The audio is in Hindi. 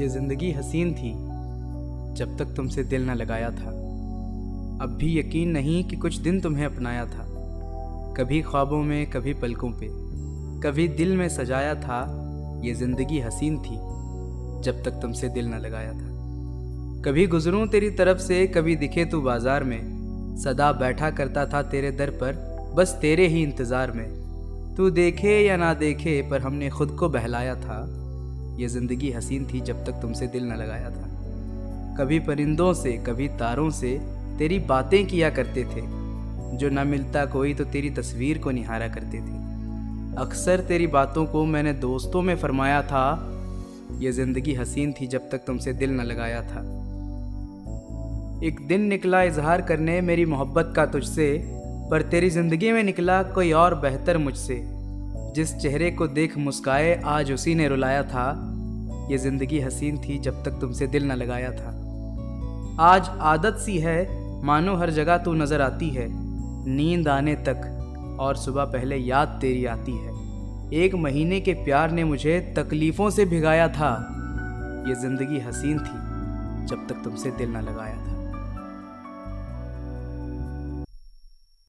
ये ज़िंदगी हसीन थी, जब तक तुमसे दिल न लगाया था। अब भी यकीन नहीं कि कुछ दिन तुम्हें अपनाया था। कभी ख्वाबों में, कभी पलकों पे, कभी दिल में सजाया था, ये ज़िंदगी हसीन थी, जब तक तुमसे दिल न लगाया था। कभी गुजरूं तेरी तरफ़ से, कभी दिखे तू बाज़ार में, सदा बैठा करता था तेरे दर पर, बस तेरे ही इंतज़ार में। तू देखे या ना देखे, पर हमने खुद को बहलाया था। ये ज़िंदगी हसीन थी जब तक तुमसे दिल न लगाया था। कभी परिंदों से, कभी तारों से तेरी बातें किया करते थे। जो न मिलता कोई तो तेरी तस्वीर को निहारा करते थे। अक्सर तेरी बातों को मैंने दोस्तों में फरमाया था। ये ज़िंदगी हसीन थी जब तक तुमसे दिल न लगाया था। एक दिन निकला इजहार करने मेरी मोहब्बत का तुझसे, पर तेरी ज़िंदगी में निकला कोई और बेहतर मुझसे। जिस चेहरे को देख मुस्काए, आज उसी ने रुलाया था। ये ज़िंदगी हसीन थी जब तक तुमसे दिल न लगाया था। आज आदत सी है, मानो हर जगह तू नज़र आती है। नींद आने तक और सुबह पहले याद तेरी आती है। एक महीने के प्यार ने मुझे तकलीफ़ों से भिगाया था। ये ज़िंदगी हसीन थी जब तक तुमसे दिल न लगाया था।